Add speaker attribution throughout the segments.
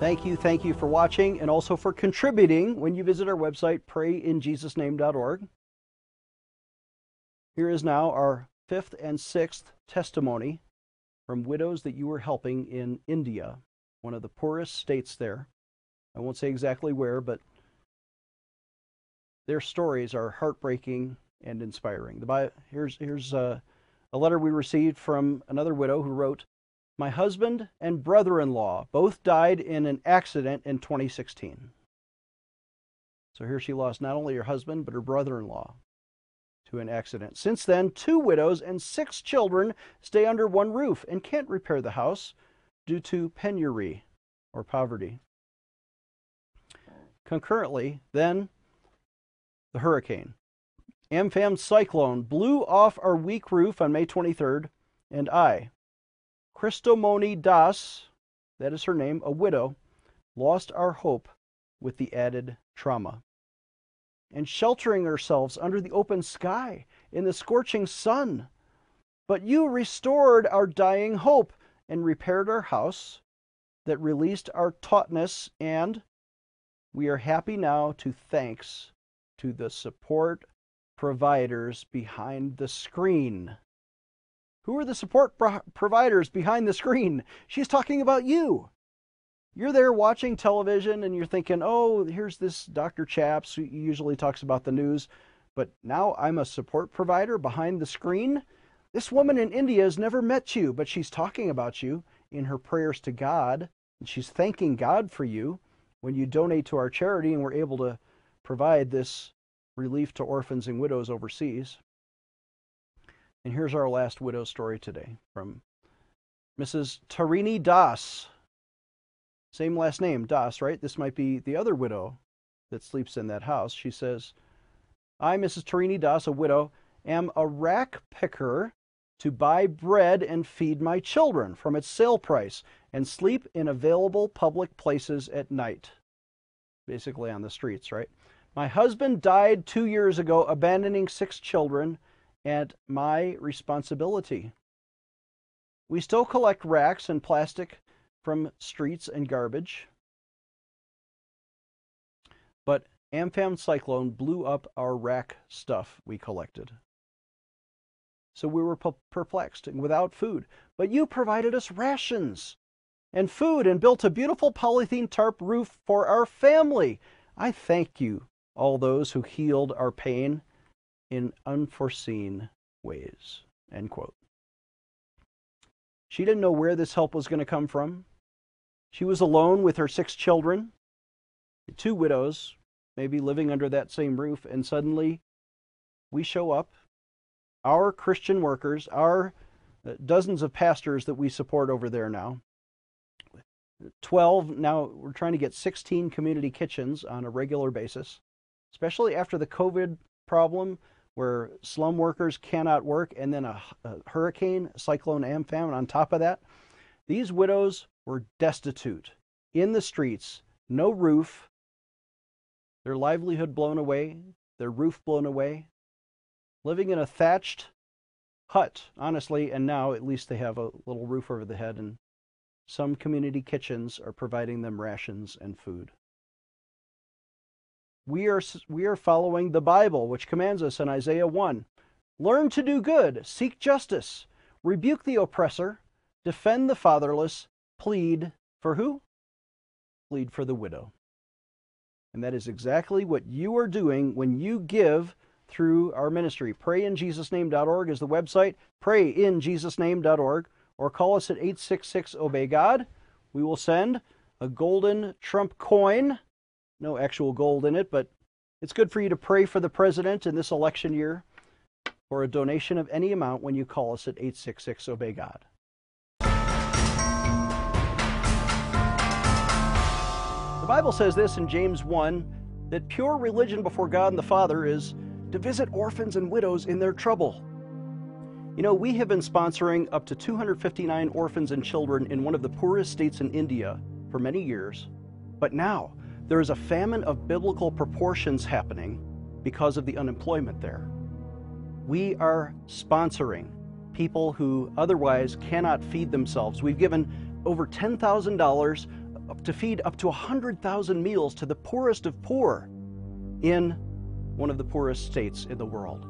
Speaker 1: Thank you, thank you for watching and also for contributing when you visit our website, prayinjesusname.org. Here is now our fifth and sixth testimony from widows that you were helping in India, one of the poorest states there. I won't say exactly where, but their stories are heartbreaking and inspiring. The, here's here's a, a letter we received from another widow who wrote, "My husband and brother-in-law both died in an accident in 2016." So here she lost not only her husband but her brother-in-law to an accident. Since then, two widows and six children stay under one roof and can't repair the house due to penury or poverty. Concurrently, then, the hurricane. Amphan cyclone blew off our weak roof on May 23rd, and I, Christomoni Das, that is her name, a widow, lost our hope with the added trauma. And sheltering ourselves under the open sky in the scorching sun. But you restored our dying hope and repaired our house that released our tautness, and we are happy now to thanks to the support providers behind the screen. Who are the support pro- providers behind the screen? She's talking about you. You're there watching television and you're thinking, oh, here's this Dr. Chaps who usually talks about the news, but now I'm a support provider behind the screen. This woman in India has never met you, but she's talking about you in her prayers to God, and she's thanking God for you when you donate to our charity and we're able to provide this relief to orphans and widows overseas. And here's our last widow story today from Mrs. Tarini Das. Same last name, Das, right? This might be the other widow that sleeps in that house. She says, I, Mrs. Tarini Das, a widow, am a rack picker to buy bread and feed my children from its sale price and sleep in available public places at night. Basically on the streets, right? My husband died two years ago, abandoning six children and my responsibility. We still collect racks and plastic from streets and garbage. But Amphan cyclone blew up our rack stuff we collected. So we were perplexed and without food. But you provided us rations and food and built a beautiful polythene tarp roof for our family. I thank you all those who healed our pain in unforeseen ways. End quote. She didn't know where this help was going to come from. She was alone with her six children, two widows, maybe living under that same roof, and suddenly we show up, our Christian workers, our uh, dozens of pastors that we support over there now. 12, now we're trying to get 16 community kitchens on a regular basis especially after the COVID problem where slum workers cannot work and then a, a hurricane, cyclone, and famine on top of that. These widows were destitute in the streets, no roof, their livelihood blown away, their roof blown away, living in a thatched hut, honestly, and now at least they have a little roof over the head, and some community kitchens are providing them rations and food we are, we are following the Bible, which commands us in Isaiah 1 Learn to do good, seek justice, rebuke the oppressor, defend the fatherless, plead for who? Plead for the widow. And that is exactly what you are doing when you give through our ministry. PrayInJesusName.org is the website, PrayInJesusName.org, or call us at 866 Obey God. We will send a golden Trump coin no actual gold in it, but it's good for you to pray for the president in this election year for a donation of any amount when you call us at 866 Obey God. The Bible says this in James 1 that pure religion before God and the Father is to visit orphans and widows in their trouble. You know, we have been sponsoring up to 259 orphans and children in one of the poorest states in India for many years. But now, there is a famine of biblical proportions happening because of the unemployment there. We are sponsoring people who otherwise cannot feed themselves. We've given over $10,000 to feed up to 100,000 meals to the poorest of poor in one of the poorest states in the world.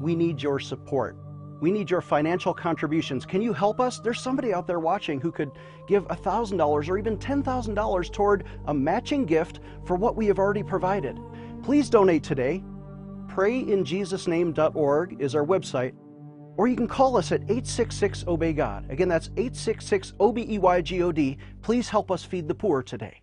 Speaker 1: We need your support. We need your financial contributions. Can you help us? There's somebody out there watching who could give $1,000 or even $10,000 toward a matching gift for what we have already provided. Please donate today. PrayInJesusName.org is our website, or you can call us at 866 Obey God. Again, that's 866 O B E Y G O D. Please help us feed the poor today.